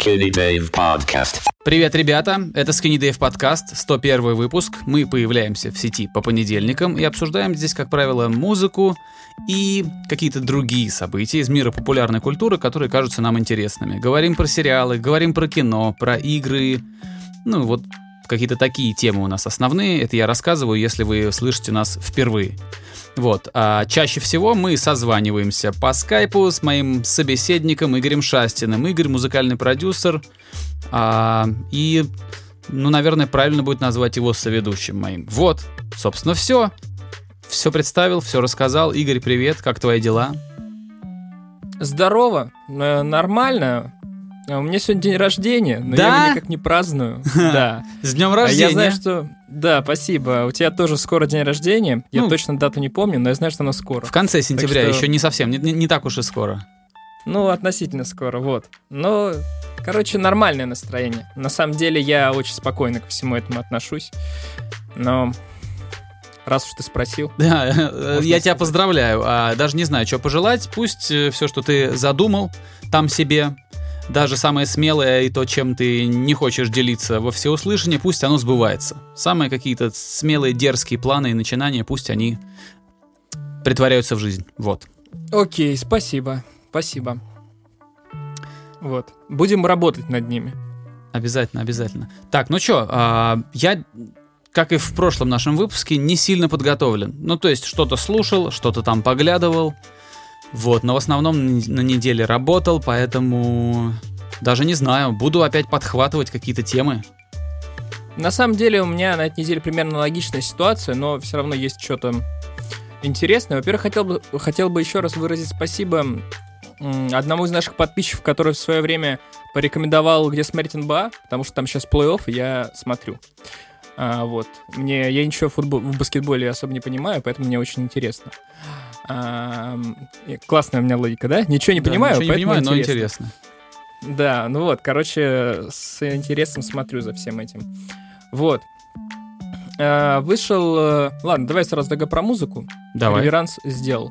Skinny Dave Podcast. Привет, ребята! Это Skinny Dave подкаст, 101 выпуск. Мы появляемся в сети по понедельникам и обсуждаем здесь, как правило, музыку и какие-то другие события из мира популярной культуры, которые кажутся нам интересными. Говорим про сериалы, говорим про кино, про игры, ну вот какие-то такие темы у нас основные. Это я рассказываю, если вы слышите нас впервые. Вот. А чаще всего мы созваниваемся по скайпу с моим собеседником Игорем Шастиным. Игорь — музыкальный продюсер. А, и, ну, наверное, правильно будет назвать его соведущим моим. Вот, собственно, все. Все представил, все рассказал. Игорь, привет, как твои дела? Здорово, э, нормально. А У меня сегодня день рождения, но Да? я его никак не праздную. Да. С днем А рождения! Я знаю, что... Да, спасибо. У тебя тоже скоро день рождения. Я Ну. точно дату не помню, но я знаю, что оно скоро. В конце сентября, что- еще не совсем, не, не- не так уж и скоро. Ну, относительно скоро, вот. Но, короче, нормальное настроение. На самом деле, я очень спокойно ко всему этому отношусь. Но раз уж ты спросил, Да, э, я тебя сказать. поздравляю. А даже не знаю, что пожелать. Пусть все, что ты задумал там себе, даже самое смелое и то, чем ты не хочешь делиться во всеуслышание, пусть оно сбывается. Самые какие-то смелые, дерзкие планы и начинания, пусть они притворяются в жизнь. Вот. окей, спасибо, спасибо. Вот. Будем работать над ними. Обязательно, обязательно. Так, ну что, я, как и в прошлом нашем выпуске, не сильно подготовлен. Ну, то есть, что-то слушал, что-то там поглядывал. Вот, но в основном на неделе работал, поэтому даже не знаю, буду опять подхватывать какие-то темы. На самом деле у меня на этой неделе примерно логичная ситуация, но все равно есть что-то интересное. Во-первых, хотел бы, хотел бы еще раз выразить спасибо одному из наших подписчиков, который в свое время порекомендовал, где смотреть НБА, потому что там сейчас плей-офф, я смотрю. А, вот. Мне, я ничего в, футбол- в баскетболе особо не понимаю, поэтому мне очень интересно. Классная у меня логика, да? Ничего не Да, понимаю, ничего не понимаю, но интересно. интересно. Да, ну вот, короче, с интересом смотрю за всем этим. Вот. Э, Вышел... э, Ладно, давай сразу тогда про музыку. Давай. Реверанс сделал.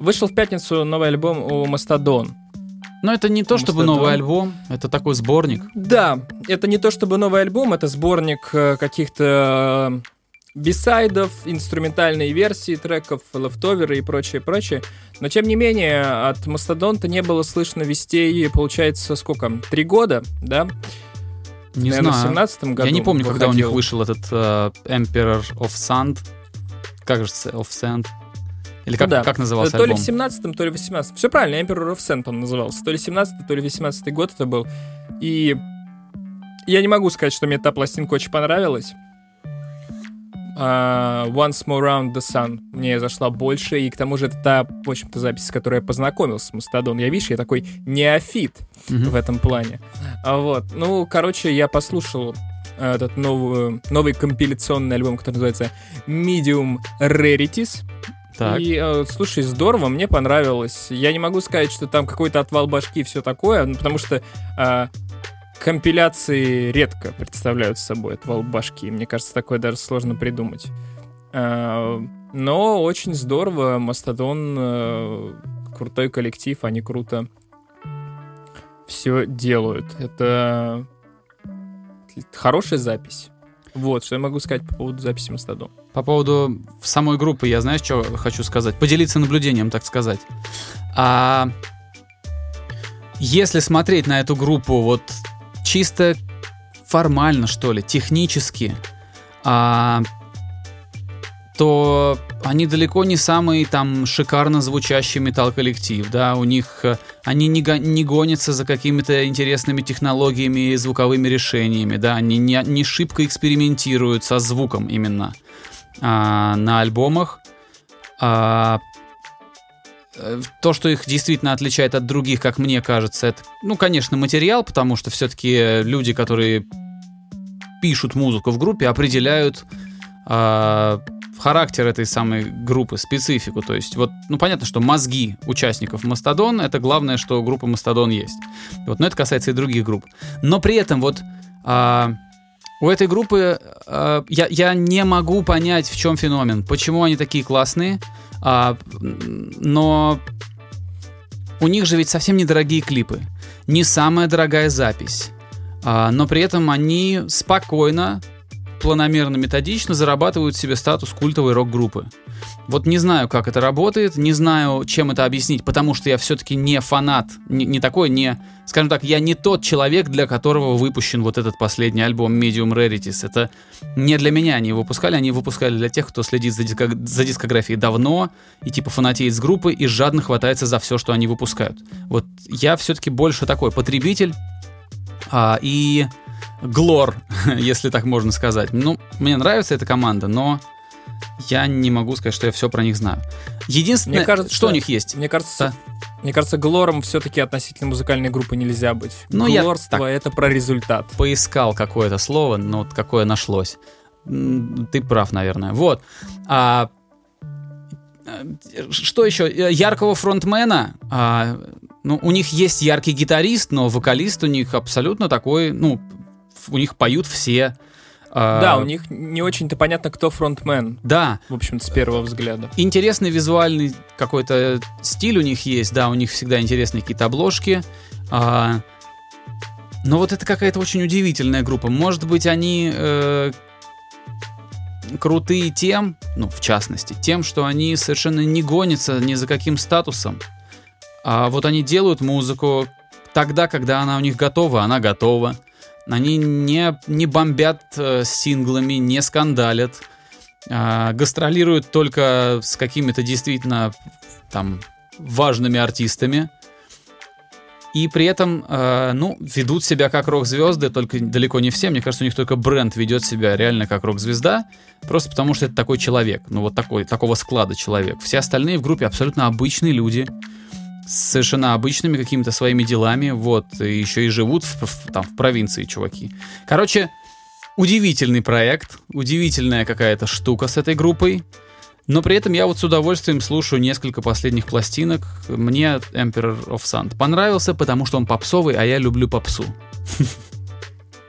Вышел в пятницу новый альбом у Мастодон. Но это не то, чтобы Мастодон. новый альбом, это такой сборник. Да, это не то чтобы новый альбом, это сборник э, каких-то бисайдов, инструментальные версии треков, лефтоверы и прочее, прочее. Но тем не менее, от Мастодонта не было слышно вестей, получается, сколько? Три года, да? Не Наверное, в знаю. 17 году. Я не помню, когда у них выходил. вышел этот э, Emperor of Sand. Как же of Sand? Или как, Ну да. как назывался то ли альбом? в 17-м, то ли в 18-м. Все правильно, Emperor of Sand он назывался. То ли 17 то ли 18 год это был. И я не могу сказать, что мне та пластинка очень понравилась. А, Once More Round the Sun мне зашла больше, и к тому же это та, в общем-то, запись, с которой я познакомился с Мастодон. Я, видишь, я такой неофит Мгм. в этом плане. А вот, ну, короче, я послушал э, этот новый, новый компиляционный альбом, который называется Medium Rarities. Так. И, э, слушай, здорово, мне понравилось. Я не могу сказать, что там какой-то отвал башки и все такое, ну, потому что э, компиляции редко представляют собой отвал башки. Мне кажется, такое даже сложно придумать. Э, но очень здорово. Мастодон э, крутой коллектив, они круто все делают. Это хорошая запись. Вот, что я могу сказать по поводу записи Мастодон. По поводу самой группы, я знаешь, что хочу сказать? Поделиться наблюдением, так сказать. А если смотреть на эту группу вот чисто формально, что ли, технически, а, то они далеко не самый там шикарно звучащий металл-коллектив, да, у них э, они не, не гонятся за какими-то интересными технологиями и звуковыми решениями, да, они не, не шибко экспериментируют со звуком именно а, на альбомах. А, то, что их действительно отличает от других, как мне кажется, это, ну, конечно, материал, потому что все-таки люди, которые пишут музыку в группе, определяют а, характер этой самой группы, специфику. То есть, вот, ну, понятно, что мозги участников Мастодон — это главное, что у группы Мастодон есть. Вот, но это касается и других групп. Но при этом вот а, у этой группы а, я, я не могу понять, в чем феномен, почему они такие классные, а, но у них же ведь совсем недорогие клипы. не самая дорогая запись, а, но при этом они спокойно, планомерно, методично зарабатывают себе статус культовой рок-группы. Вот не знаю, как это работает, не знаю, чем это объяснить, потому что я все-таки не фанат, не, не такой, не, скажем так, я не тот человек, для которого выпущен вот этот последний альбом Medium Rarities. Это не для меня они выпускали, они выпускали для тех, кто следит за, диско, за дискографией давно и типа фанатеет с группы и жадно хватается за все, что они выпускают. Вот я все-таки больше такой потребитель а, и глор, если так можно сказать. Ну, мне нравится эта команда, но я не могу сказать, что я все про них знаю. Единственное, Мне кажется, что у них есть. Мне кажется, Да. мне кажется, глором все-таки относительно музыкальной группы нельзя быть. Ну, я Глорство так- это про результат. Поискал какое-то слово, но вот какое нашлось. Ты прав, наверное. Вот. А, э, что еще? Э, Яркого фронтмена. а, ну, у них есть яркий гитарист, но вокалист у них абсолютно такой, ну, у них поют все. А, Да, у них не очень-то понятно, кто фронтмен, Да, в общем-то, с первого взгляда. Интересный визуальный какой-то стиль у них есть, да, у них всегда интересные какие-то обложки. А, но вот это какая-то очень удивительная группа. Может быть, они э, крутые тем, ну, в частности, тем, что они совершенно не гонятся ни за каким статусом. А вот они делают музыку тогда, когда она у них готова, она готова. Они не, не бомбят э, синглами, не скандалят а, гастролируют только с какими-то действительно там важными артистами. И при этом, э, ну, ведут себя как рок-звезды, только далеко не все. Мне кажется, у них только бренд ведет себя реально как рок-звезда, просто потому что это такой человек, ну вот такой, такого склада человек. Все остальные в группе абсолютно обычные люди, совершенно обычными какими-то своими делами, вот, и еще и живут в, в- там, в провинции, чуваки. Короче, удивительный проект, удивительная какая-то штука с этой группой. Но при этом я вот с удовольствием слушаю несколько последних пластинок. Мне Emperor of Sand понравился, потому что он попсовый, а я люблю попсу.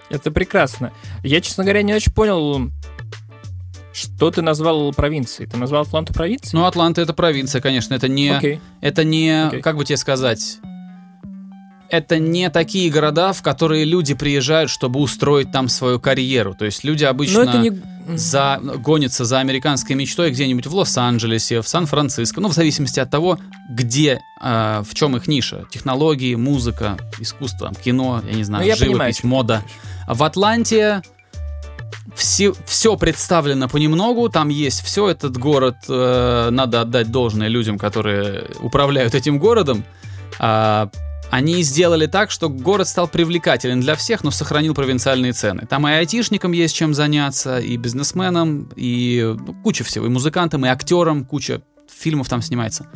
Это прекрасно. Я, честно говоря, не очень понял, что ты назвал провинцией. Ты назвал Атланту провинцией? Ну, Атланта это провинция, конечно, это не... Окей. Это не, Окей. как бы тебе сказать, это не такие города, в которые люди приезжают, чтобы устроить там свою карьеру. То есть люди обычно Но это не... за, гонятся за американской мечтой где-нибудь в Лос-Анджелесе, в Сан-Франциско, ну, в зависимости от того, где, э, в чем их ниша. Технологии, музыка, искусство, кино, я не Ну, знаю, я живопись, понимаю, мода. В Атланте все, все представлено понемногу, там есть все, этот город, э, надо отдать должное людям, которые управляют этим городом. А, они сделали так, что город стал привлекателен для всех, но сохранил провинциальные цены. Там и айтишникам есть чем заняться, и бизнесменам, и ну, куча всего, и музыкантам, и актерам, куча фильмов там снимается.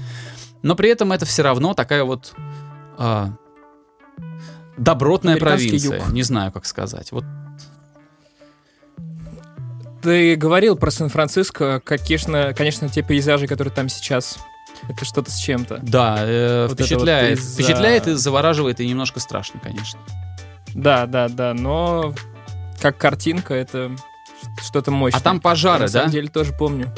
Но при этом это все равно такая вот а, добротная провинция. юг. Не знаю, как сказать. Вот Ты говорил про Сан-Франциско, конечно, конечно, те пейзажи, которые там сейчас, это что-то с чем-то. Да, э, Вот впечатляет. вот Впечатляет и завораживает, и немножко страшно, конечно. Да, да, да, но как картинка это что-то мощное. А там пожары, Я, на да? самом деле тоже помню.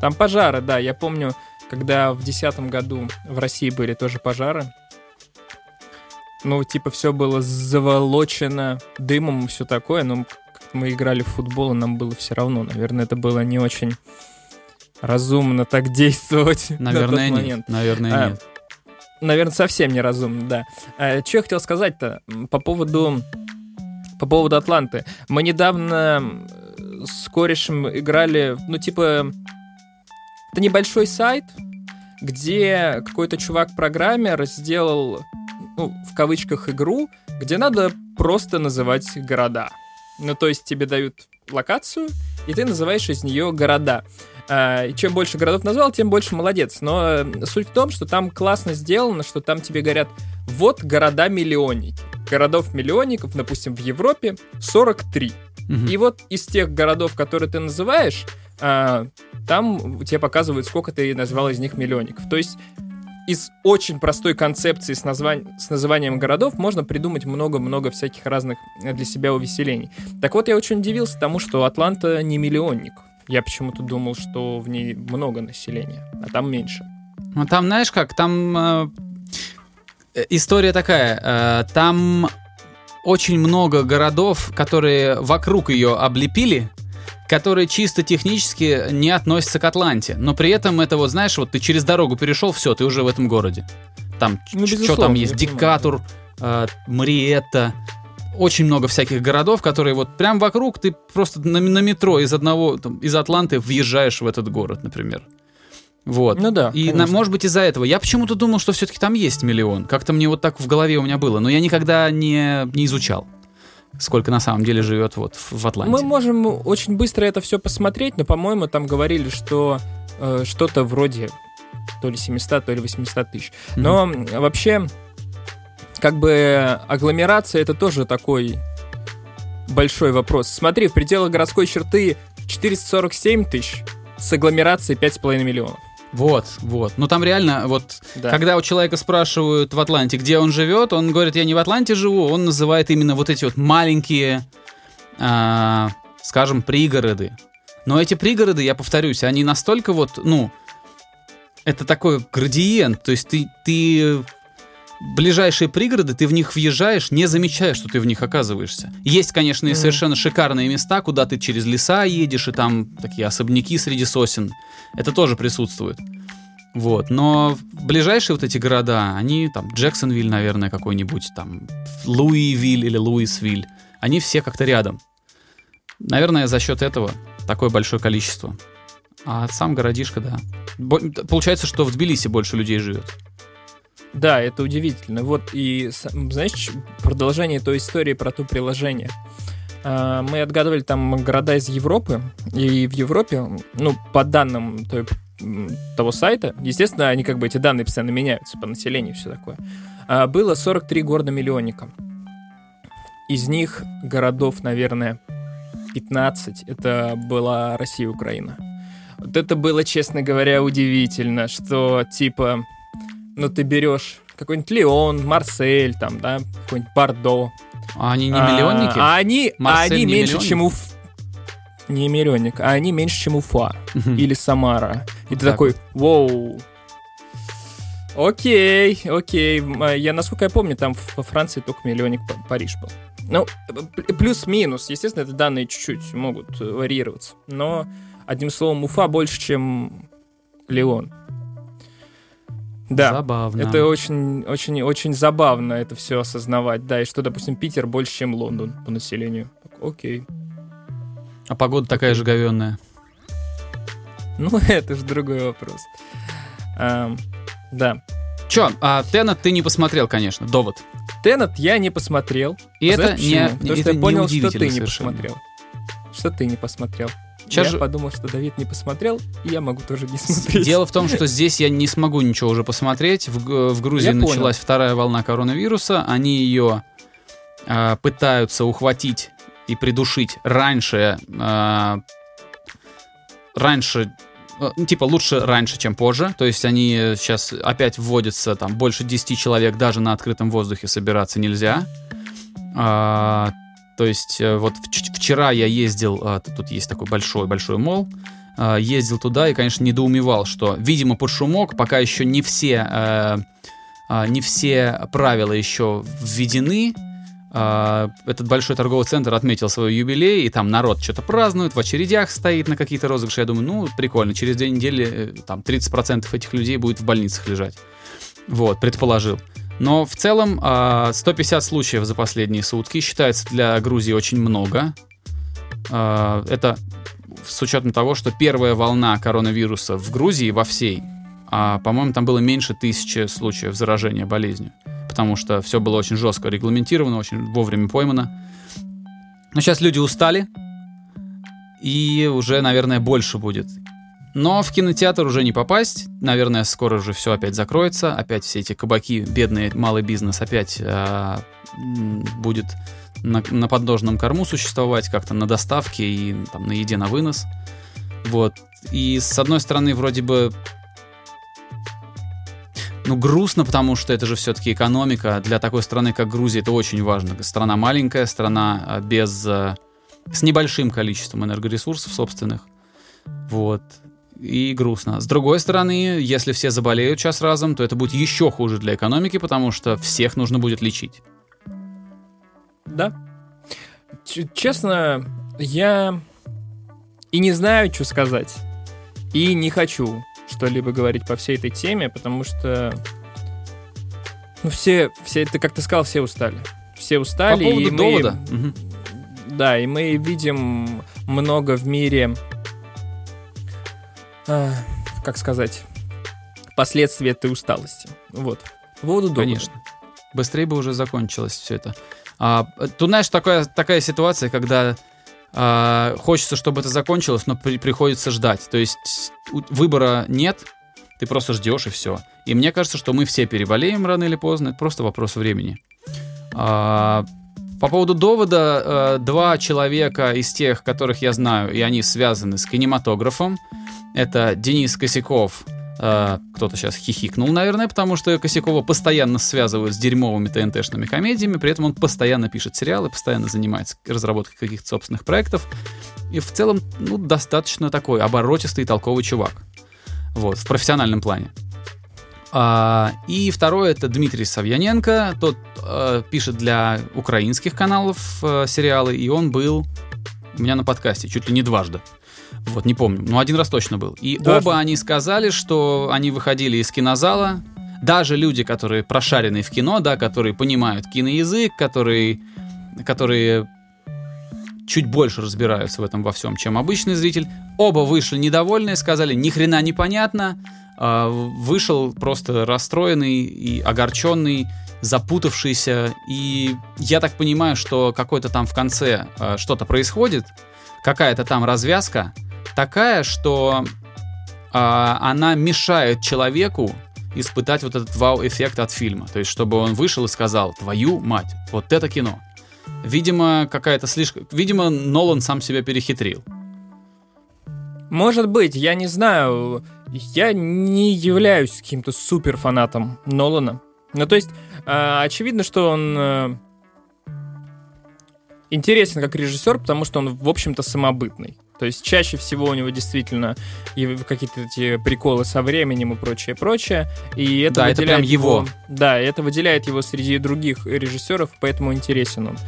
Там пожары, да. Я помню, когда в 2010 году в России были тоже пожары. Ну, типа, все было заволочено дымом и все такое, но мы играли в футбол, и нам было все равно. Наверное, это было не очень разумно так действовать Наверное, на тот нет. момент. Наверное, А, нет. Наверное, совсем неразумно, да. А, что я хотел сказать-то по поводу по поводу Атланты. Мы недавно с корешем играли, ну, типа, это небольшой сайт, где какой-то чувак-программер сделал, ну, в кавычках, игру, где надо просто называть города. Ну, то есть тебе дают локацию, и ты называешь из нее города. А, и чем больше городов назвал, тем больше молодец. Но э, суть в том, что там классно сделано, что там тебе говорят, вот города-миллионники. Городов-миллионников, допустим, в Европе 43. Мгм. И вот из тех городов, которые ты называешь, а, там тебе показывают, сколько ты назвал из них миллионников. То есть из очень простой концепции с, названь- с называнием городов можно придумать много-много всяких разных э, для себя увеселений. Так вот, я очень удивился тому, что Атланта не миллионник. Я почему-то думал, что в ней много населения, а там меньше. Ну, там, знаешь как, там... э, Э, История такая. э, Там очень много городов, которые вокруг ее облепили, которые чисто технически не относятся к Атланте. Но при этом это вот, знаешь, вот ты через дорогу перешел, все, ты уже в этом городе. Там, Ну, что там есть? Декатур, э, Мариетта. Очень много всяких городов, которые вот прям вокруг, ты просто на, на метро из одного, там, из Атланты въезжаешь в этот город, например. Вот. Ну да, И, на- может быть, из-за этого. Я почему-то думал, что все-таки там есть миллион. Как-то мне вот так в голове у меня было. Но я никогда не, не изучал, сколько на самом деле живет вот в, Атланте. Мы можем очень быстро это все посмотреть, но, по-моему, там говорили, что э, что-то вроде то ли 700, то ли 800 тысяч. Но м, вообще, как бы агломерация это тоже такой большой вопрос. Смотри, в пределах городской черты 447 тысяч с агломерацией 5,5 миллионов. Вот, вот. Ну там реально, вот, Да. когда у человека спрашивают в Атланте, где он живет, он говорит, я не в Атланте живу, он называет именно вот эти вот маленькие, а, скажем, пригороды. Но эти пригороды, я повторюсь, они настолько вот, ну, это такой градиент, то есть ты, ты ближайшие пригороды, ты в них въезжаешь, не замечая, что ты в них оказываешься. Есть, конечно, и совершенно шикарные места, куда ты через леса едешь, и там такие особняки среди сосен. Это тоже присутствует. Вот, но ближайшие вот эти города, они там, Джексонвиль, наверное, какой-нибудь, там, Луивиль или Луисвиль, они все как-то рядом. Наверное, за счет этого такое большое количество. А сам городишко, да. Бо- Получается, что в Тбилиси больше людей живет. Да, это удивительно. Вот и, знаешь, продолжение той истории про то приложение. А, Мы отгадывали там города из Европы, и в Европе, ну, по данным той- того сайта, естественно, они как бы эти данные постоянно меняются по населению и все такое, а, было 43 города-миллионника. Из них городов, наверное, 15, это была Россия и Украина. Вот это было, честно говоря, удивительно, что типа ну, ты берешь какой-нибудь Леон, Марсель, там, да, какой-нибудь Бордо. А они не А, миллионники? А они, а Марсель они не меньше, миллионник? чем Уф... Не миллионник, а они меньше, чем Уфа или Самара. И Вот ты так такой, воу. Окей, окей. А Я, насколько я помню, там во Франции только миллионник Париж был. Ну, плюс-минус. Естественно, это данные чуть-чуть могут э, варьироваться. Но, одним словом, Уфа больше, чем Леон. Да. Забавно. Это очень, очень, очень забавно это все осознавать, да, и что, допустим, Питер больше, чем Лондон по населению. Окей. А погода такая же говенная. Ну, это же другой вопрос. Ам, да. Чё, а Теннет ты не посмотрел, конечно, довод. Теннет я не посмотрел. И А это знаешь не? Потому это что я понял, что ты не совершенно. посмотрел. Что ты не посмотрел. Сейчас я же- подумал, что Давид не посмотрел, и я могу тоже не смотреть. Дело в том, что здесь я не смогу ничего уже посмотреть. В, в Грузии Я понял. началась вторая волна коронавируса. Они ее а, пытаются ухватить и придушить раньше. а, раньше. э, ну, Типа лучше раньше, чем позже. То есть они сейчас опять вводятся, там больше 10 человек даже на открытом воздухе собираться нельзя. А, то есть э, вот вч- вчера я ездил, а, тут есть такой большой-большой мол, а, ездил туда и, конечно, недоумевал, что, видимо, под шумок пока еще не все, э, а, не все правила еще введены. Этот большой торговый центр отметил свой юбилей, и там народ что-то празднует, в очередях стоит на какие-то розыгрыши. Я думаю, ну, прикольно, через две недели э, там 30% этих людей будет в больницах лежать. Вот, предположил. Но в целом а, 150 случаев за последние сутки считается для Грузии очень много. А, Это с учетом того, что первая волна коронавируса в Грузии во всей, а, по-моему, там было меньше тысячи случаев заражения болезнью, потому что все было очень жестко регламентировано, очень вовремя поймано. Но сейчас люди устали, и уже, наверное, больше будет. Но в кинотеатр уже не попасть. Наверное, скоро уже все опять закроется. Опять все эти кабаки, бедный малый бизнес опять м, будет на, на подножном корму существовать, как-то на доставке и там, на еде на вынос. Вот. И с одной стороны, вроде бы ну, грустно, потому что это же все-таки экономика. Для такой страны, как Грузия, это очень важно. Страна маленькая, страна а, без... а, с небольшим количеством энергоресурсов собственных. Вот. И грустно. С другой стороны, если все заболеют час разом, то это будет еще хуже для экономики, потому что всех нужно будет лечить. Да. Честно, я и не знаю, что сказать. И не хочу что-либо говорить по всей этой теме, потому что ну, все, все, ты как ты сказал, все устали. Все устали. По поводу и мы- довода. Да, и мы видим много в мире, а, как сказать, последствий этой усталости. Вот. По поводу довода. Конечно. Быстрее бы уже закончилось все это. А, тут, знаешь, такая, такая ситуация, когда а, хочется, чтобы это закончилось, но при- приходится ждать. То есть у- выбора нет, ты просто ждешь и все. И мне кажется, что мы все переболеем рано или поздно, это просто вопрос времени. А, по поводу довода, э, два человека из тех, которых я знаю, и они связаны с кинематографом, это Денис Косяков, э, кто-то сейчас хихикнул, наверное, потому что Косякова постоянно связывают с дерьмовыми ТНТ-шными комедиями, при этом он постоянно пишет сериалы, постоянно занимается разработкой каких-то собственных проектов. И в целом, ну, достаточно такой оборотистый и толковый чувак. Вот, в профессиональном плане. А, и второй это Дмитрий Савьяненко. Тот э, пишет для украинских каналов э, сериалы, и он был у меня на подкасте чуть ли не дважды. Вот, не помню. Но один раз точно был. И Дважды. оба они сказали, что они выходили из кинозала. Даже люди, которые прошарены в кино, да, которые понимают киноязык, которые, которые чуть больше разбираются в этом во всем, чем обычный зритель. Оба вышли недовольные, сказали, ни хрена непонятно. А, Вышел просто расстроенный и огорченный, запутавшийся. И я так понимаю, что какой-то там в конце а, что-то происходит, какая-то там развязка такая, что а, она мешает человеку испытать вот этот вау-эффект от фильма. То есть, чтобы он вышел и сказал, твою мать, вот это кино. Видимо, какая-то слишком... Видимо, Нолан сам себя перехитрил. Может быть, я не знаю. Я не являюсь каким-то супер фанатом Нолана. Ну, то есть, э, очевидно, что он э, интересен как режиссер, потому что он, в общем-то, самобытный. То есть чаще всего у него действительно какие-то эти приколы со временем и прочее, прочее. И это Да, это прям его. Да, это выделяет его среди других режиссеров, поэтому интересен он.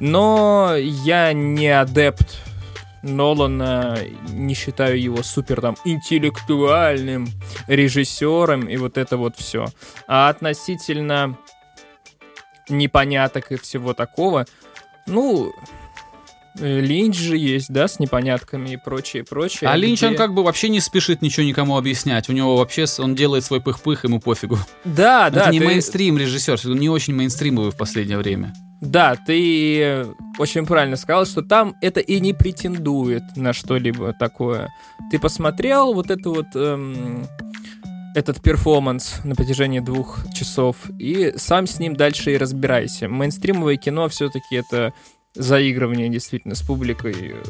Но я не адепт Нолана, не считаю его супер там интеллектуальным режиссером и вот это вот все. А относительно непоняток и всего такого, ну, э, Линч же есть, да, с непонятками и прочее, прочее. А Линч, он где- как бы вообще не спешит ничего никому объяснять. У него вообще, он делает свой пых-пых, ему пофигу. Да, да, это не ты- мейнстрим режиссер, он не очень мейнстримовый в последнее время. Да, ты э, очень правильно сказал, что там это и не претендует на что-либо такое. Ты посмотрел вот это вот эм, этот перформанс на протяжении двух часов и сам с ним дальше и разбирайся. Мейнстримовое кино все-таки это заигрывание действительно с публикой э,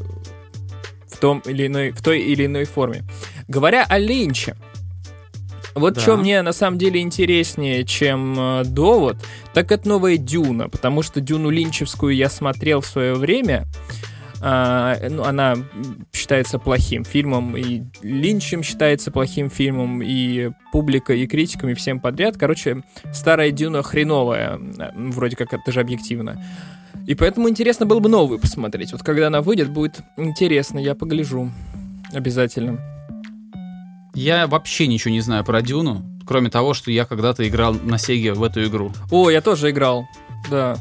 в том или иной в той или иной форме. Говоря о Линче, вот Да. что мне на самом деле интереснее, чем э, довод, так это новая Дюна, потому что Дюну Линчевскую я смотрел в свое время. А, ну, она считается плохим фильмом, и Линчем считается плохим фильмом, и публика, и критиками, всем подряд. Короче, старая Дюна хреновая, м, вроде как это же объективно. И поэтому интересно было бы новую посмотреть. Вот когда она выйдет, будет интересно, я погляжу. Обязательно. Я вообще ничего не знаю про Дюну, кроме того, что я когда-то играл на Сеге в эту игру. О, я тоже играл. Да.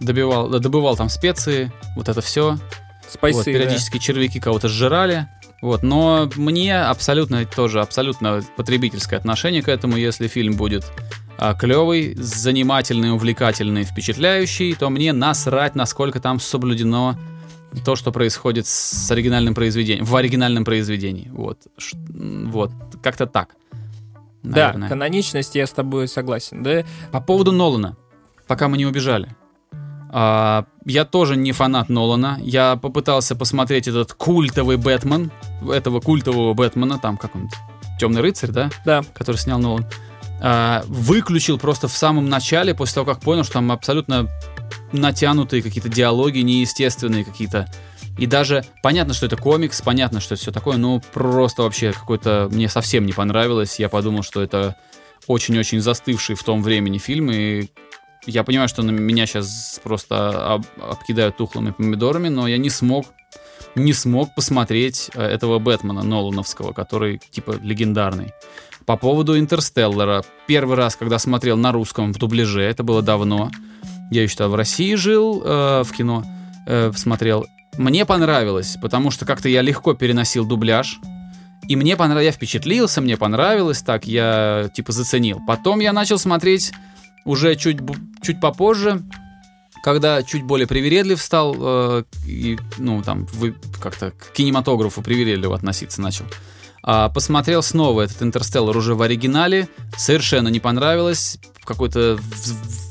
Добивал, добывал там специи, вот это все. Спайсы. Вот, да. периодически червяки кого-то сжирали. Вот, но мне абсолютно тоже абсолютно потребительское отношение к этому. Если фильм будет а, клевый, занимательный, увлекательный, впечатляющий, то мне насрать, насколько там соблюдено то, что происходит с оригинальным произведением, в оригинальном произведении. Вот, вот, как-то так. Да, наверное. каноничность я с тобой согласен, да? По поводу Нолана, пока мы не убежали. А, я тоже не фанат Нолана. Я попытался посмотреть этот культовый Бэтмен, этого культового Бэтмена, там как он, Темный рыцарь, да, Да. который снял Нолан. А, выключил просто в самом начале, после того, как понял, что там абсолютно натянутые какие-то диалоги, неестественные какие-то. И даже понятно, что это комикс, понятно, что это все такое, но просто вообще какой-то мне совсем не понравилось. Я подумал, что это очень-очень застывший в том времени фильм, и я понимаю, что на меня сейчас просто об, обкидают тухлыми помидорами, но я не смог не смог посмотреть э, этого Бэтмена Нолановского, который типа легендарный. По поводу Интерстеллара. Первый раз, когда смотрел на русском в дубляже, это было давно. Я еще в России жил, э, в кино э, смотрел. Мне понравилось, потому что как-то я легко переносил дубляж. И мне понравилось, я впечатлился, мне понравилось, так я типа заценил. Потом я начал смотреть уже чуть, чуть попозже, когда чуть более привередлив стал, э, и, ну, там, вы как-то к кинематографу привередливо относиться начал. А, посмотрел снова этот «Интерстеллар» уже в оригинале, совершенно не понравилось, какой-то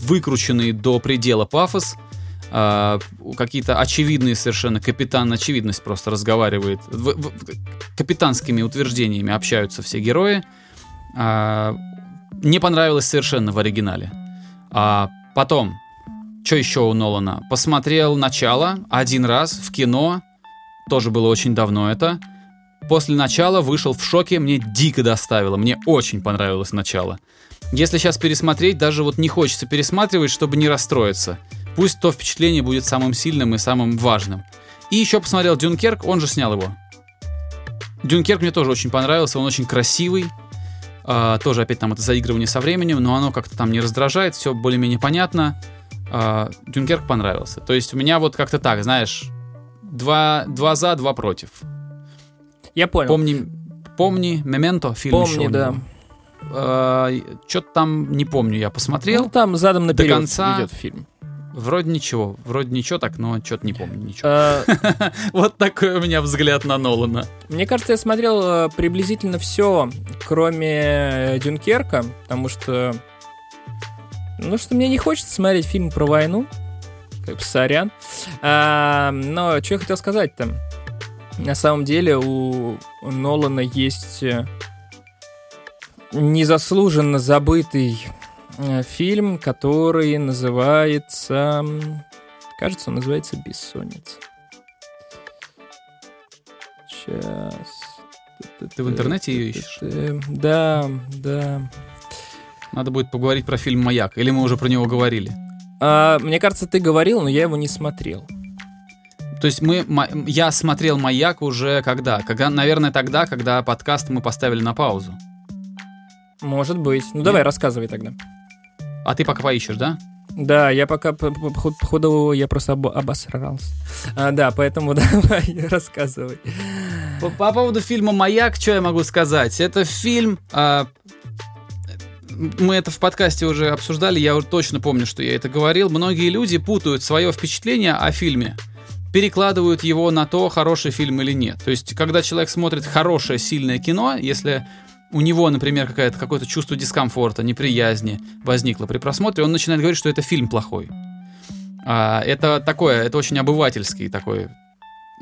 выкрученный до предела пафос, а, какие-то очевидные совершенно, капитан очевидность просто разговаривает, в, в, капитанскими утверждениями общаются все герои, а, не понравилось совершенно в оригинале. А потом, что еще у Нолана? Посмотрел начало один раз в кино, тоже было очень давно это. После начала вышел в шоке, мне дико доставило, мне очень понравилось начало. Если сейчас пересмотреть, даже вот не хочется пересматривать, чтобы не расстроиться. Пусть то впечатление будет самым сильным и самым важным. И еще посмотрел Дюнкерк, он же снял его. Дюнкерк мне тоже очень понравился, он очень красивый, а, тоже опять там это заигрывание со временем, но оно как-то там не раздражает, все более-менее понятно. А, Дюнкерк понравился. То есть у меня вот как-то так, знаешь, два, два за, два против. Я понял. Помни, помни, Мементо фильм Помни, да. А, Что-то там не помню, я посмотрел. Ну, там задом наперед До конца идет фильм. Вроде ничего, вроде ничего так, но что-то не помню ничего. А, Вот такой у меня взгляд на Нолана. Мне кажется, я смотрел э, приблизительно все, кроме э, Дюнкерка, потому что... Ну, что мне не хочется смотреть фильм про войну. Как бы сорян. А, но что я хотел сказать-то? На самом деле у Нолана есть э, незаслуженно забытый э, фильм, который называется... Кажется, он называется «Бессонница». Сейчас. Ты в интернете ее ищешь? Да, да. Надо будет поговорить про фильм «Маяк», или мы уже про него говорили? А, мне кажется, ты говорил, но я его не смотрел. То есть мы, я смотрел «Маяк» уже когда? когда? Наверное, тогда, когда подкаст мы поставили на паузу. Может быть. Ну давай, рассказывай тогда. А ты пока поищешь, да? Да, я пока по, по- по ходу я просто обо- обосрался. А, да, поэтому давай, рассказывай. По, по поводу фильма «Маяк», что я могу сказать? Это фильм... а, мы это в подкасте уже обсуждали, я точно помню, что я это говорил. Многие люди путают свое впечатление о фильме, перекладывают его на то, хороший фильм или нет. То есть, когда человек смотрит хорошее, сильное кино, если у него, например, какая-то, какое-то чувство дискомфорта, неприязни возникло при просмотре, он начинает говорить, что это фильм плохой. А, это такое, это очень обывательский такой,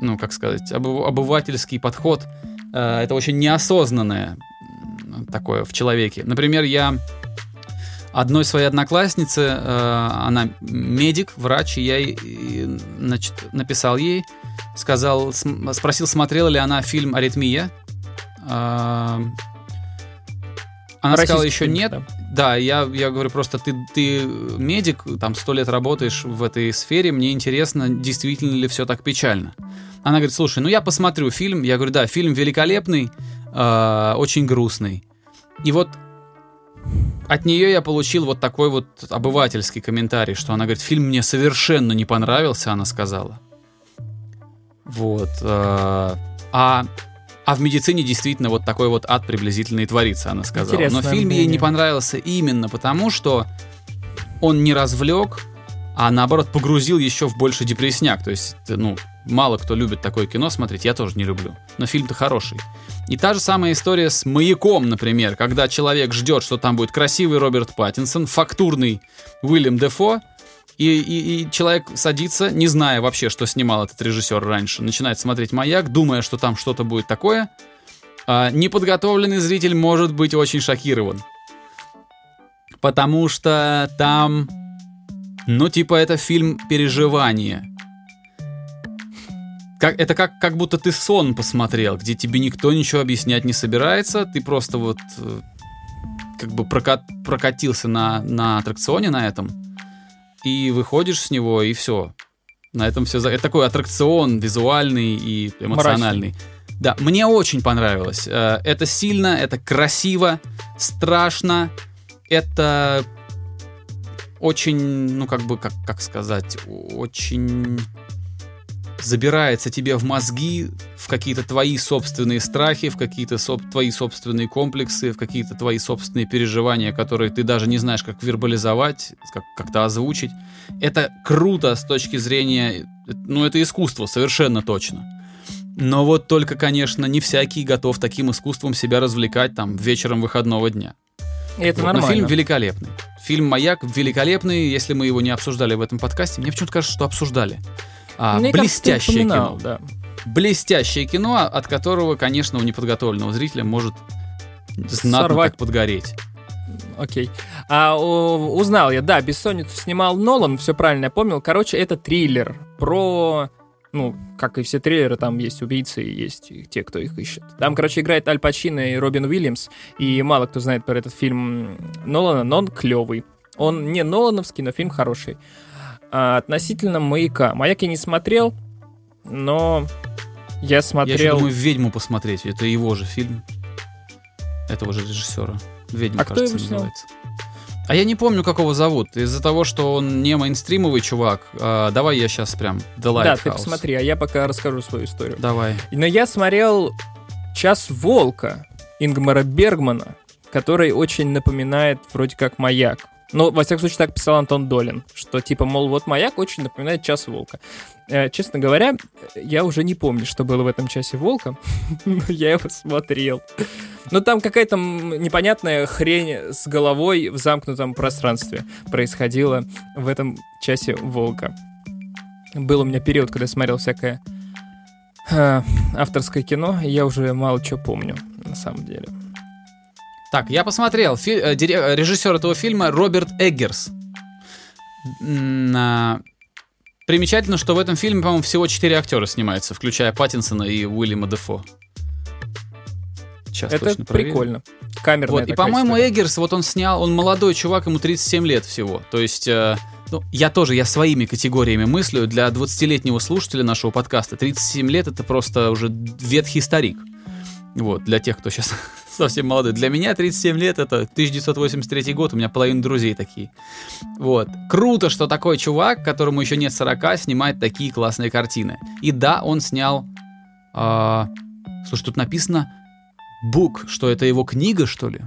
ну, как сказать, обы- обывательский подход. А, это очень неосознанное такое в человеке. Например, я одной своей однокласснице, э, она медик, врач, и я э, значит, написал ей, сказал, см- спросил, смотрела ли она фильм «Аритмия». А, Она сказала, еще нет. да. Да, я, я говорю, просто ты, ты медик, там сто лет работаешь в этой сфере, мне интересно, действительно ли все так печально. Она говорит, слушай, ну я посмотрю фильм. Я говорю, да, фильм великолепный, э, очень грустный. И вот от нее я получил вот такой вот обывательский комментарий, что она говорит, фильм мне совершенно не понравился, она сказала. Вот. э, а, а в медицине действительно вот такой вот ад приблизительно и творится, она сказала. Но Интересное фильм ей не мнение. понравился именно потому, что он не развлек, а наоборот погрузил еще в больше депрессняк. То есть, э, ну, мало кто любит такое кино смотреть, я тоже не люблю. Но фильм-то хороший. И та же самая история с «Маяком», например, когда человек ждет, что там будет красивый Роберт Паттинсон, фактурный Уильям Дефо, и, и- и человек садится, не зная вообще, что снимал этот режиссер раньше, начинает смотреть «Маяк», думая, что там что-то будет такое. А неподготовленный зритель может быть очень шокирован. Потому что там, ну, типа, это фильм переживания. как, это как, как будто ты сон посмотрел, где тебе никто ничего объяснять не собирается, ты просто вот э, как бы прокат, прокатился на, на аттракционе на этом, и выходишь с него, и все. На этом все. Это такой аттракцион визуальный и эмоциональный. Мрачный. Да, мне очень понравилось. Э, это сильно, это красиво, страшно. Это очень, ну как бы, как, как сказать, очень забирается тебе в мозги, в какие-то твои собственные страхи, в какие-то соб твои собственные комплексы, в какие-то твои собственные переживания, которые ты даже не знаешь, как вербализовать, как- как-то озвучить. Это круто с точки зрения... Ну, это искусство, совершенно точно. Но вот только, конечно, не всякий готов таким искусством себя развлекать там вечером выходного дня. И это Вот, нормально. Но фильм великолепный. Фильм «Маяк» великолепный. Если мы его не обсуждали в этом подкасте, мне почему-то кажется, что обсуждали. А, Мне кажется, блестящее упоминал, кино. да. Блестящее кино, от которого, конечно, у неподготовленного зрителя может знатно Сорвать. так подгореть. Окей. А о, узнал я, да, «Бессонницу» снимал Нолан, все правильно я помнил. Короче, это триллер про... Ну, как и все триллеры, там есть убийцы и есть те, кто их ищет. Там, короче, играет Аль Пачино и Робин Уильямс. И мало кто знает про этот фильм Нолана, но он клевый. Он не Нолановский, но фильм хороший. А, относительно «Маяка». «Маяк» я не смотрел, но я Я еще смотрел... думаю «Ведьму» посмотреть. Это его же фильм. Этого же режиссера. «Ведьма», А кто кажется, его снял? называется. А я не помню, как его зовут. Из-за того, что он не мейнстримовый чувак. а, давай я сейчас прям The да, ты Lighthouse. посмотри, а я пока расскажу свою историю. Давай. Но я смотрел «Час волка» Ингмара Бергмана, который очень напоминает вроде как «Маяк». Ну, во всяком случае, так писал Антон Долин, что типа, мол, вот «Маяк» очень напоминает «Час волка». Э, честно говоря, я уже не помню, что было в этом «Часе волка», но я его смотрел. Но там какая-то непонятная хрень с головой в замкнутом пространстве происходила в этом «Часе волка». Был у меня период, когда я смотрел всякое э, авторское кино, и я уже мало чего помню, на самом деле. Так, я посмотрел. Фи- э, дире- э, режиссер этого фильма Роберт Эггерс. А, Примечательно, что в этом фильме, по-моему, всего четыре актера снимаются, включая Паттинсона и Уильяма Дефо. Сейчас Это прикольно. Камерная Вот, и, по-моему, история. Эггерс, вот он снял, он молодой чувак, ему 37 лет всего. То есть, э, ну, я тоже, я своими категориями мыслю. Для 20-летнего слушателя нашего подкаста 37 лет это просто уже ветхий старик. Вот, для тех, кто сейчас совсем молодой. Для меня 37 лет это 1983 год, у меня половина друзей такие. Вот. Круто, что такой чувак, которому еще нет 40, снимает такие классные картины. И да, он снял... а, слушай, тут написано Бук, что это его книга, что ли?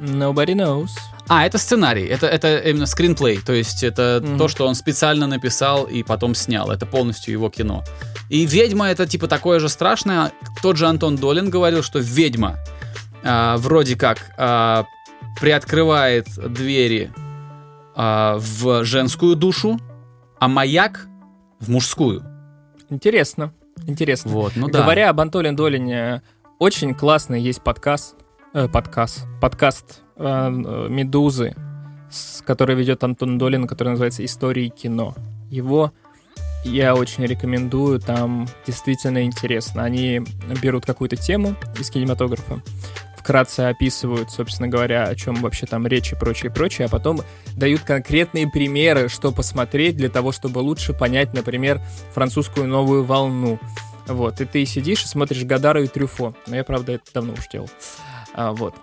Nobody knows. А, это сценарий, это, это именно скринплей, то есть это Мгм. то, что он специально написал и потом снял, это полностью его кино. И «Ведьма» это типа такое же страшное, тот же Антон Долин говорил, что «Ведьма» а, вроде как а, приоткрывает двери а, в женскую душу, а «Маяк» в мужскую. Интересно. Интересно. Вот, ну да. Говоря об Антоле Долине, очень классный есть подкаст, э, подкаст, подкаст э, э, «Медузы», с, который ведет Антон Долин, который называется «Истории кино». Его я очень рекомендую, там действительно интересно. Они берут какую-то тему из кинематографа, вкратце описывают, собственно говоря, о чем вообще там речь и прочее, прочее, а потом дают конкретные примеры, что посмотреть для того, чтобы лучше понять, например, французскую новую волну. Вот, и ты сидишь и смотришь Гадара и Трюфо. Но я, правда, это давно уж делал. А, вот.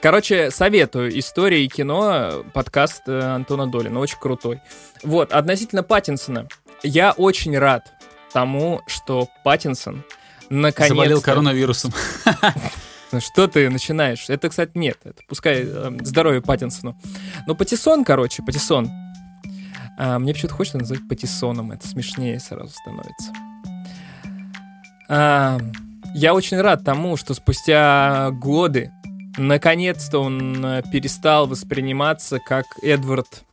Короче, советую. История и кино, подкаст э, Антона Долина. Очень крутой. Вот, относительно Паттинсона. Я очень рад тому, что Паттинсон наконец Заболел коронавирусом. ну что ты начинаешь? Это, кстати, нет. Это пускай э, здоровье Паттинсону. Но Патиссон, короче, Патиссон. А, мне почему-то хочется назвать Патиссоном. Это смешнее сразу становится. А, я очень рад тому, что спустя годы наконец-то он э, перестал восприниматься как Эдвард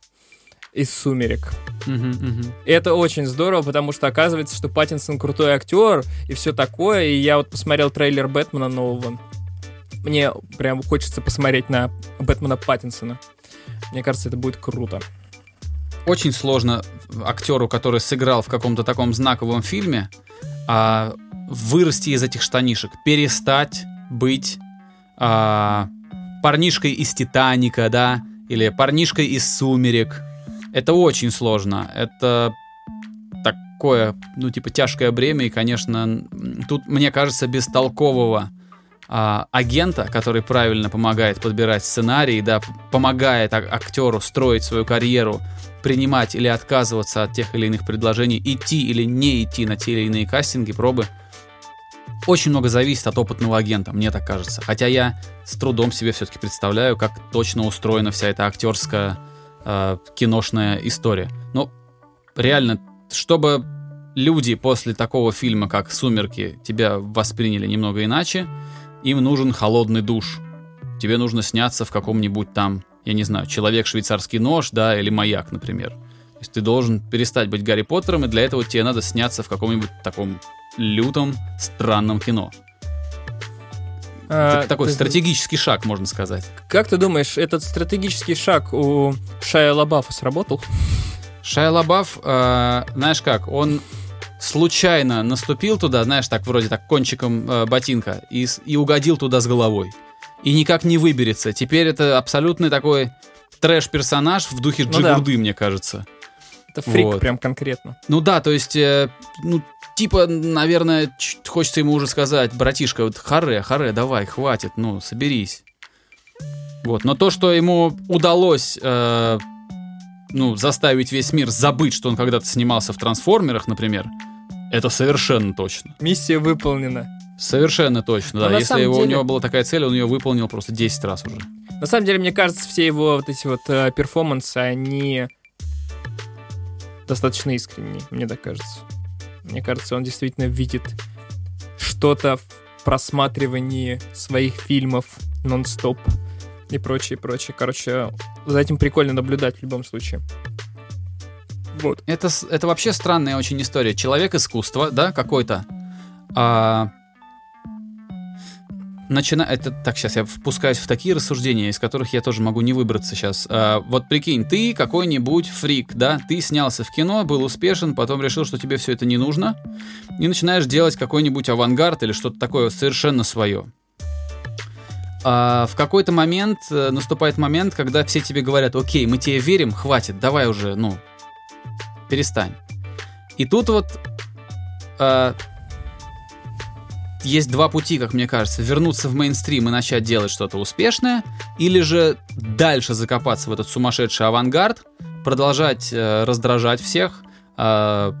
из «Сумерек». Мгм, мгм. Это очень здорово, потому что оказывается, что Паттинсон крутой актер и все такое. И я вот посмотрел трейлер Бэтмена нового. Мне прям хочется посмотреть на Бэтмена Паттинсона. Мне кажется, это будет круто. очень сложно актеру, который сыграл в каком-то таком знаковом фильме, а, вырасти из этих штанишек, перестать быть а, парнишкой из Титаника, да, или парнишкой из Сумерек. Это очень сложно. Это такое, ну, типа, тяжкое бремя, и, конечно, тут, мне кажется, без толкового а, агента, который правильно помогает подбирать сценарий, да, помогает а- актеру строить свою карьеру, принимать или отказываться от тех или иных предложений, идти или не идти на те или иные кастинги, пробы. Очень много зависит от опытного агента, мне так кажется. Хотя я с трудом себе все-таки представляю, как точно устроена вся эта актерская э, киношная история. Но реально, чтобы люди после такого фильма, как «Сумерки», тебя восприняли немного иначе, им нужен холодный душ. Тебе нужно сняться в каком-нибудь там, я не знаю, человек-швейцарский нож, да, или маяк, например. То есть ты должен перестать быть Гарри Поттером, и для этого тебе надо сняться в каком-нибудь таком лютом, странном кино. А, Это такой ты- стратегический шаг, можно сказать. Как ты думаешь, этот стратегический шаг у Шая Лабафа сработал? Шайа Лабаф, э, знаешь как, он случайно наступил туда, знаешь, так вроде так кончиком э, ботинка и, и угодил туда с головой. И никак не выберется. Теперь это абсолютный такой трэш-персонаж в духе Ну да. Джигурды, мне кажется. Это фрик Вот. прям конкретно. Ну да, то есть, э, ну, типа, наверное, хочется ему уже сказать, братишка, вот харе, харе, давай, хватит, ну, соберись. Вот, но то, что ему удалось, э, ну, заставить весь мир забыть, что он когда-то снимался в «Трансформерах», например, это совершенно точно. Миссия выполнена. Совершенно точно, Но да. Если его, у деле- него была такая цель, он ее выполнил просто 10 раз уже. На самом деле, мне кажется, все его вот эти вот э, перформансы, они достаточно искренние, мне так кажется. Мне кажется, он действительно видит что-то в просматривании своих фильмов нон-стоп и прочее, прочее. Короче, за этим прикольно наблюдать в любом случае. Вот. Это, это вообще странная очень история. Человек искусства, да, какой-то. А, начина... это, так, сейчас я впускаюсь в такие рассуждения, из которых я тоже могу не выбраться сейчас. А, вот прикинь, ты какой-нибудь фрик, да, ты снялся в кино, был успешен, потом решил, что тебе все это не нужно, и начинаешь делать какой-нибудь авангард или что-то такое совершенно свое. А, в какой-то момент э, наступает момент, когда все тебе говорят, окей, мы тебе верим, хватит, давай уже, ну, перестань. И тут вот э, есть два пути, как мне кажется. Вернуться в мейнстрим и начать делать что-то успешное, или же дальше закопаться в этот сумасшедший авангард, продолжать э, раздражать всех, э,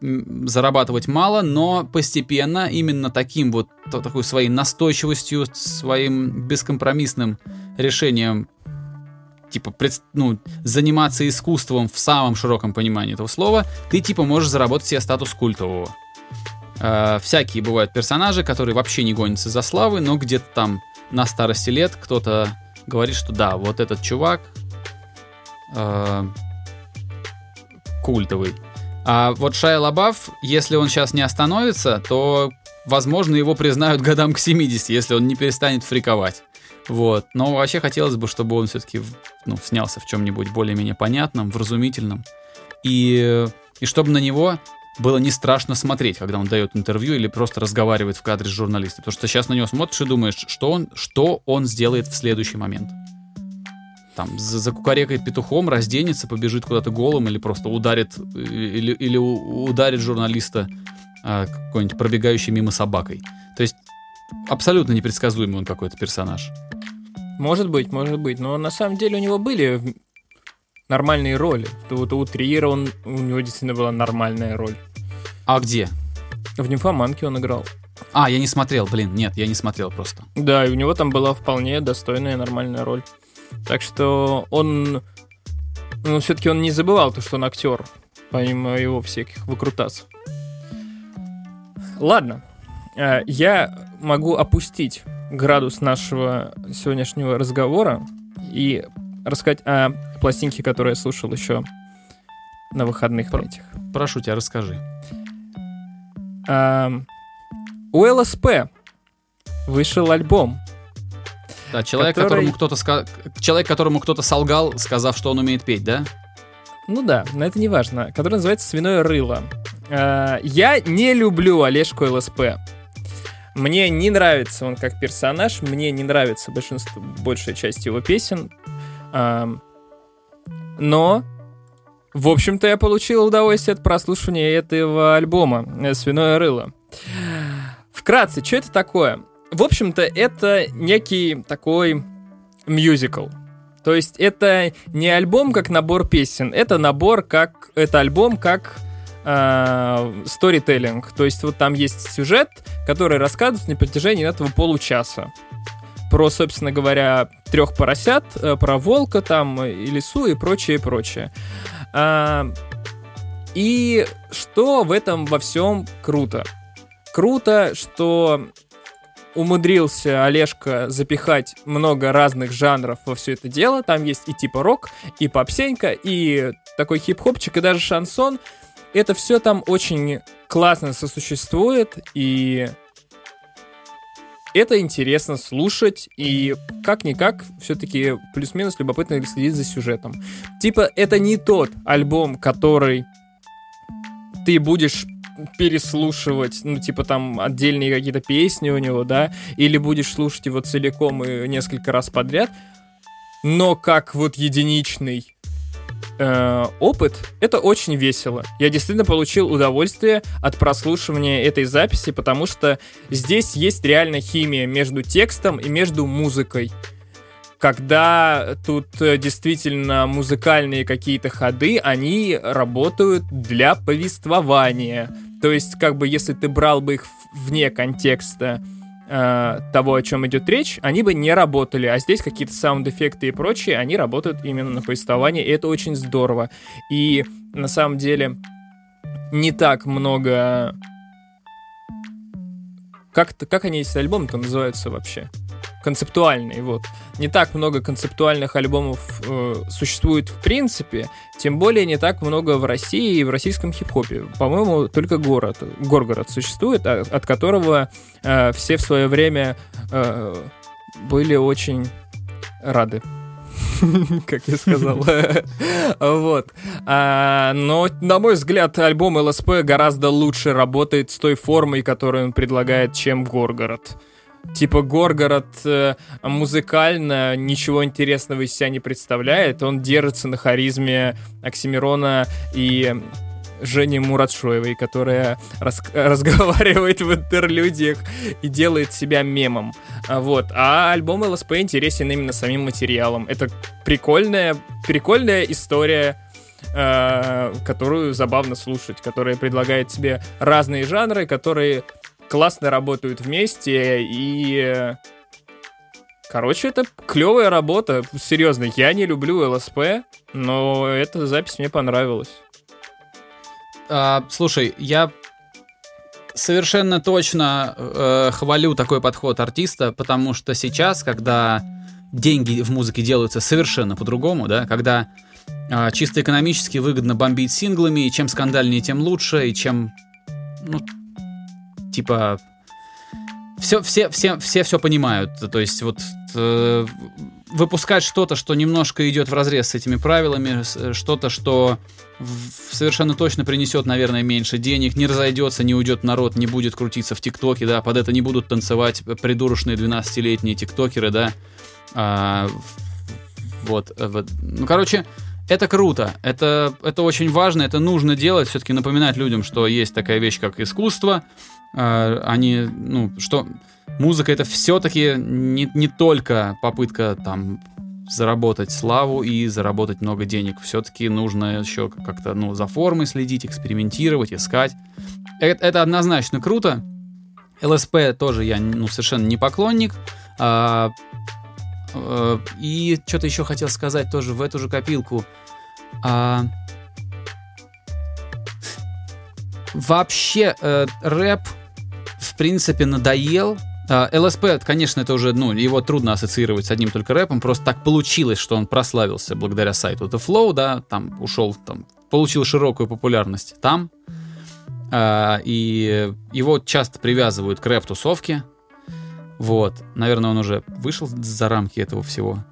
зарабатывать мало, но постепенно именно таким вот такой своей настойчивостью, своим бескомпромиссным решением типа пред- ну, заниматься искусством в самом широком понимании этого слова, ты типа можешь заработать себе статус культового. Э, всякие бывают персонажи, которые вообще не гонятся за славой, но где-то там на старости лет кто-то говорит, что да, вот этот чувак э, культовый. А вот Шайа Лабаф, если он сейчас не остановится, то, возможно, его признают годам к 70, если он не перестанет фриковать. Вот. Но вообще хотелось бы, чтобы он все-таки ну, снялся в чем-нибудь более-менее понятном, вразумительном. И, и чтобы на него было не страшно смотреть, когда он дает интервью или просто разговаривает в кадре с журналистом. Потому что сейчас на него смотришь и думаешь, что он, что он сделает в следующий момент. Там за- закукарекает петухом, разденется, побежит куда-то голым или просто ударит э, или, или ударит журналиста а, какой-нибудь пробегающий мимо собакой. То есть абсолютно непредсказуемый он какой-то персонаж. Может быть, может быть. Но на самом деле у него были нормальные роли. Вот у Триера он, у него действительно была нормальная роль. А где? В «Нимфоманке» он играл. А, я не смотрел, блин, нет, я не смотрел просто. Да, и у него там была вполне достойная нормальная роль. Так что он... Ну, все-таки он не забывал то, что он актер, помимо его всяких выкрутасов. Ладно. Э, Я могу опустить градус нашего сегодняшнего разговора и рассказать о пластинке, которую я слушал еще на выходных Про- этих. Прошу тебя, расскажи. Ам, У ЛСП вышел альбом. Да, человек, Который- которому кто-то ска- человек, которому кто-то солгал, сказав, что он умеет петь, да? Ну да, но это не важно. Который называется «Свиное рыло». Э, я не люблю Олежку ЛСП. Мне не нравится он как персонаж, мне не нравится большинство, большая часть его песен. Эм, но, в общем-то, я получил удовольствие от прослушивания этого альбома э, «Свиное рыло». Вкратце, что это такое? В общем-то, это некий такой мюзикл. То есть это не альбом как набор песен, это набор как... Это альбом как сторителлинг. То есть вот там есть сюжет, который рассказывается на протяжении этого получаса. Про, собственно говоря, трех поросят, э, про волка там и лису и прочее, прочее. А, и что в этом во всем круто? Круто, что умудрился Олежка запихать много разных жанров во все это дело. Там есть и типа рок, и попсенька, и такой хип-хопчик, и даже шансон это все там очень классно сосуществует, и это интересно слушать, и как-никак все-таки плюс-минус любопытно следить за сюжетом. Типа, это не тот альбом, который ты будешь переслушивать, ну, типа там отдельные какие-то песни у него, да, или будешь слушать его целиком и несколько раз подряд, но как вот единичный э, опыт, это очень весело. Я действительно получил удовольствие от прослушивания этой записи, потому что здесь есть реально химия между текстом и между музыкой. Когда тут э, действительно музыкальные какие-то ходы, они работают для повествования. То есть, как бы, если ты брал бы их вне контекста, э, того, о чем идет речь, они бы не работали. А здесь какие-то саунд-эффекты и прочие, они работают именно на повествование, и это очень здорово. И на самом деле не так много... Как, как они эти альбомы-то называются вообще? Концептуальный, вот. Не так много концептуальных альбомов э, существует в принципе, тем более не так много в России и в российском хип-хопе. По-моему, только город, Горгород существует, а, от которого э, все в свое время э, были очень рады как я сказал. вот. А, но, на мой взгляд, альбом ЛСП гораздо лучше работает с той формой, которую он предлагает, чем Горгород. Типа Горгород э, музыкально ничего интересного из себя не представляет. Он держится на харизме Оксимирона и Жени Муратшоевой, которая рас разговаривает в интерлюдиях и делает себя мемом. А, вот. А альбом ЛСП интересен именно самим материалом. Это прикольная, прикольная история, э, которую забавно слушать, которая предлагает тебе разные жанры, которые классно работают вместе и... Короче, это клевая работа. Серьезно, я не люблю ЛСП, но эта запись мне понравилась. А, слушай, я совершенно точно э, хвалю такой подход артиста, потому что сейчас, когда деньги в музыке делаются совершенно по-другому, да, когда э, чисто экономически выгодно бомбить синглами, и чем скандальнее, тем лучше, и чем, ну, типа все, все, все, все все понимают. То есть вот э, выпускать что-то, что немножко идет в разрез с этими правилами, э, что-то, что совершенно точно принесет, наверное, меньше денег, не разойдется, не уйдет народ, не будет крутиться в ТикТоке, да, под это не будут танцевать придурочные 12-летние тиктокеры, да. А, вот, э, вот. Ну, короче, это круто, это, это очень важно, это нужно делать, все-таки напоминать людям, что есть такая вещь, как искусство, а, они, ну, что музыка это все-таки не, не только попытка там заработать славу и заработать много денег. Все-таки нужно еще как-то ну, за формой следить, экспериментировать, искать. Это, это однозначно круто. ЛСП тоже я ну, совершенно не поклонник. А, а, и что-то еще хотел сказать тоже в эту же копилку. А, вообще э, рэп в принципе, надоел. А, ЛСП, конечно, это уже, ну, его трудно ассоциировать с одним только рэпом, просто так получилось, что он прославился благодаря сайту The Flow, да, там ушел, там, получил широкую популярность там, а, и его часто привязывают к рэп-тусовке, вот, наверное, он уже вышел за рамки этого всего.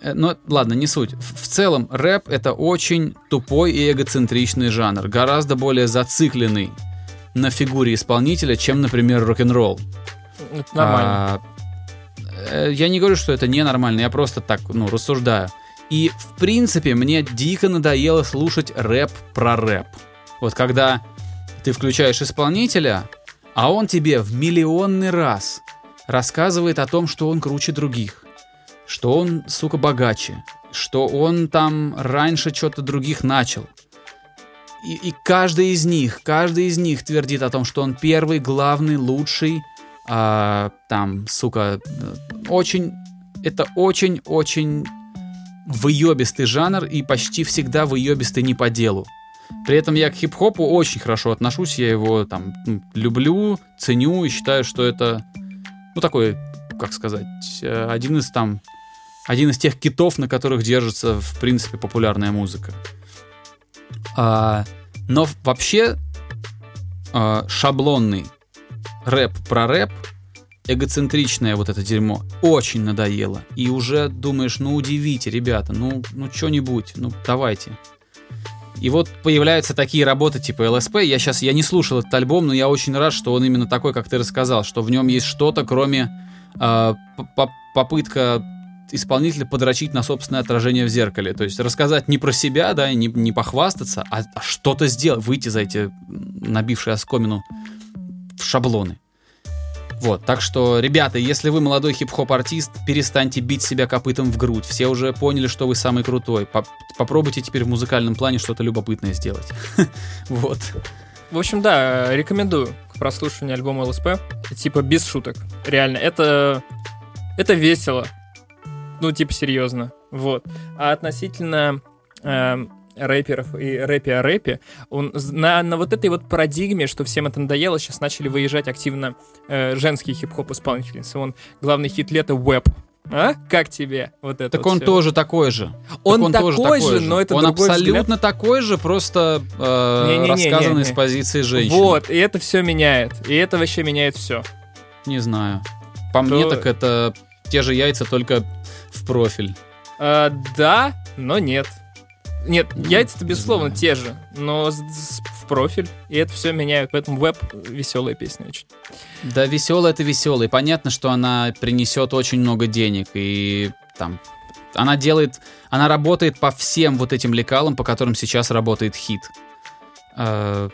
Э, Но ладно, не суть. В целом, рэп это очень тупой и эгоцентричный жанр, гораздо более зацикленный на фигуре исполнителя, чем, например, рок-н-ролл. Это нормально. А, э, я не говорю, что это ненормально, я просто так, ну, рассуждаю. И, в принципе, мне дико надоело слушать рэп про рэп. Вот когда ты включаешь исполнителя, а он тебе в миллионный раз рассказывает о том, что он круче других, что он, сука, богаче, что он там раньше что-то других начал. И, и каждый из них, каждый из них твердит о том, что он первый, главный, лучший, а, там, сука, э, очень, это очень-очень выебистый жанр и почти всегда выебистый не по делу. При этом я к хип-хопу очень хорошо отношусь, я его там люблю, ценю и считаю, что это, ну, такой, как сказать, э, один из там, один из тех китов, на которых держится, в принципе, популярная музыка. А, но вообще а, шаблонный рэп про рэп, эгоцентричное вот это дерьмо очень надоело. И уже думаешь, ну удивите, ребята, ну, ну что-нибудь, ну давайте. И вот появляются такие работы типа ЛСП. Я сейчас я не слушал этот альбом, но я очень рад, что он именно такой, как ты рассказал, что в нем есть что-то, кроме п- попытка исполнителя подрочить на собственное отражение в зеркале. То есть рассказать не про себя, да, не, не похвастаться, а, а что-то сделать, выйти за эти набившие оскомину в шаблоны. Вот, так что, ребята, если вы молодой хип-хоп-артист, перестаньте бить себя копытом в грудь. Все уже поняли, что вы самый крутой. Поп- Попробуйте теперь в музыкальном плане что-то любопытное сделать. Вот. В общем, да, рекомендую к прослушиванию альбома ЛСП. Типа без шуток. Реально, это... Это весело. Ну, типа, серьезно. Вот. А относительно эм, рэперов и рэпе о рэпе, он на, на вот этой вот парадигме, что всем это надоело, сейчас начали выезжать активно э, женские хип-хоп исполнительницы. Он главный хит лета Веб. А? Как тебе вот это Так вот он всё? тоже такой же. Он Так такой же, но это Он абсолютно такой же, просто э, Не-не-не-не-не. рассказанный с позиции женщины. Вот, и это все меняет. И это вообще меняет все. Не знаю. По мне То- так это те же яйца, только в профиль. А, да, но нет. Нет, яйца-то безусловно те же, но в профиль. И это все меняет. Поэтому веб веселая песня очень. Да, веселая это веселая. Понятно, что она принесет очень много денег. И там она делает, она работает по всем вот этим лекалам, по которым сейчас работает хит. Э,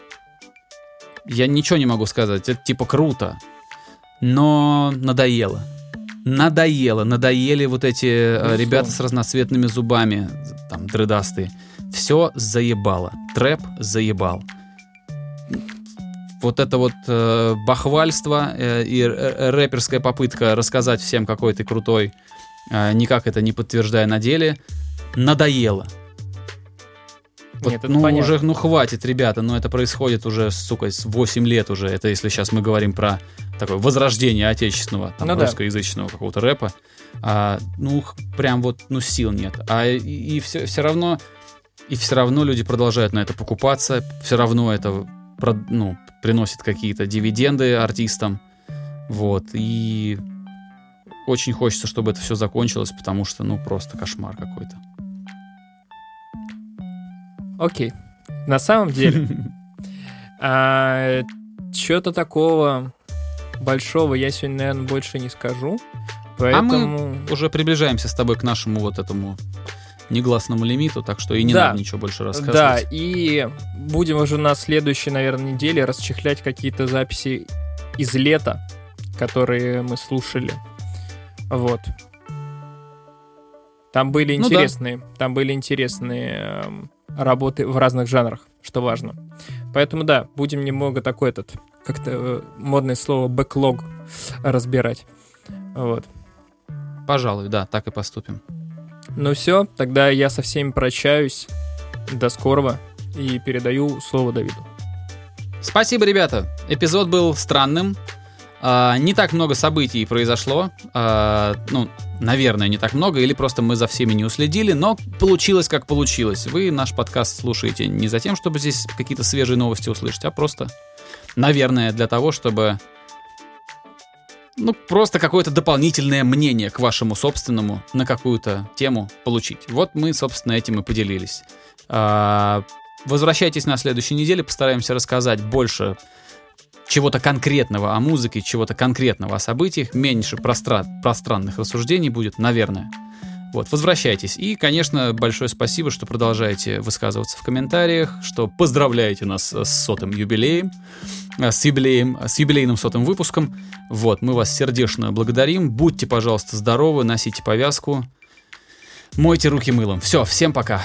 Я ничего не могу сказать. Это типа круто. Но надоело. Надоело. Надоели вот эти э, Безусловно. ребята с разноцветными зубами, там, дредастые. Все заебало. Трэп заебал вот это вот э, бахвальство э, и рэперская попытка рассказать всем, какой ты крутой, э, никак это не подтверждая на деле, надоело. Вот, Нет, ну, понятно. уже, ну, хватит, ребята, но это происходит уже, сука, с 8 лет уже. Это если сейчас мы говорим про такое возрождение отечественного, там, Ну да. русскоязычного какого-то рэпа. А, ну, прям вот, ну, сил нет. А и, все, все равно, и все равно люди продолжают на это покупаться, все равно это, ну, приносит какие-то дивиденды артистам. Вот, и очень хочется, чтобы это все закончилось, потому что, ну, просто кошмар какой-то. Окей. На самом деле, что-то такого большого я сегодня, наверное, больше не скажу. Поэтому... Уже приближаемся с тобой к нашему вот этому негласному лимиту, так что и не Да. надо ничего больше Да, рассказывать. и будем уже на следующей, наверное, неделе расчехлять какие-то записи из лета, которые мы слушали. Вот. Там были Ну да. интересные, там были интересные эм, работы в разных жанрах, что важно. Поэтому да, будем немного такой этот, как-то э, модное слово бэклог разбирать. Вот. Пожалуй, да, так и поступим. Ну все, тогда я со всеми прощаюсь. До скорого. И передаю слово Давиду. Спасибо, ребята. Эпизод был странным. А, не так много событий произошло. А, ну, наверное, не так много, или просто мы за всеми не уследили, но получилось как получилось. Вы наш подкаст слушаете не за тем, чтобы здесь какие-то свежие новости услышать, а просто, наверное, для того, чтобы ну, просто какое-то дополнительное мнение к вашему собственному на какую-то тему получить. Вот мы, собственно, этим и поделились. А, возвращайтесь на следующей неделе, постараемся рассказать больше чего-то конкретного о музыке, чего-то конкретного о событиях, меньше простра- пространных рассуждений будет, наверное. Вот, возвращайтесь. И, конечно, большое спасибо, что продолжаете высказываться в комментариях, что поздравляете нас с сотым юбилеем, э, с юбилеем, с юбилейным сотым выпуском. Вот, мы вас сердечно благодарим. Будьте, пожалуйста, здоровы, носите повязку, мойте руки мылом. Все, всем пока.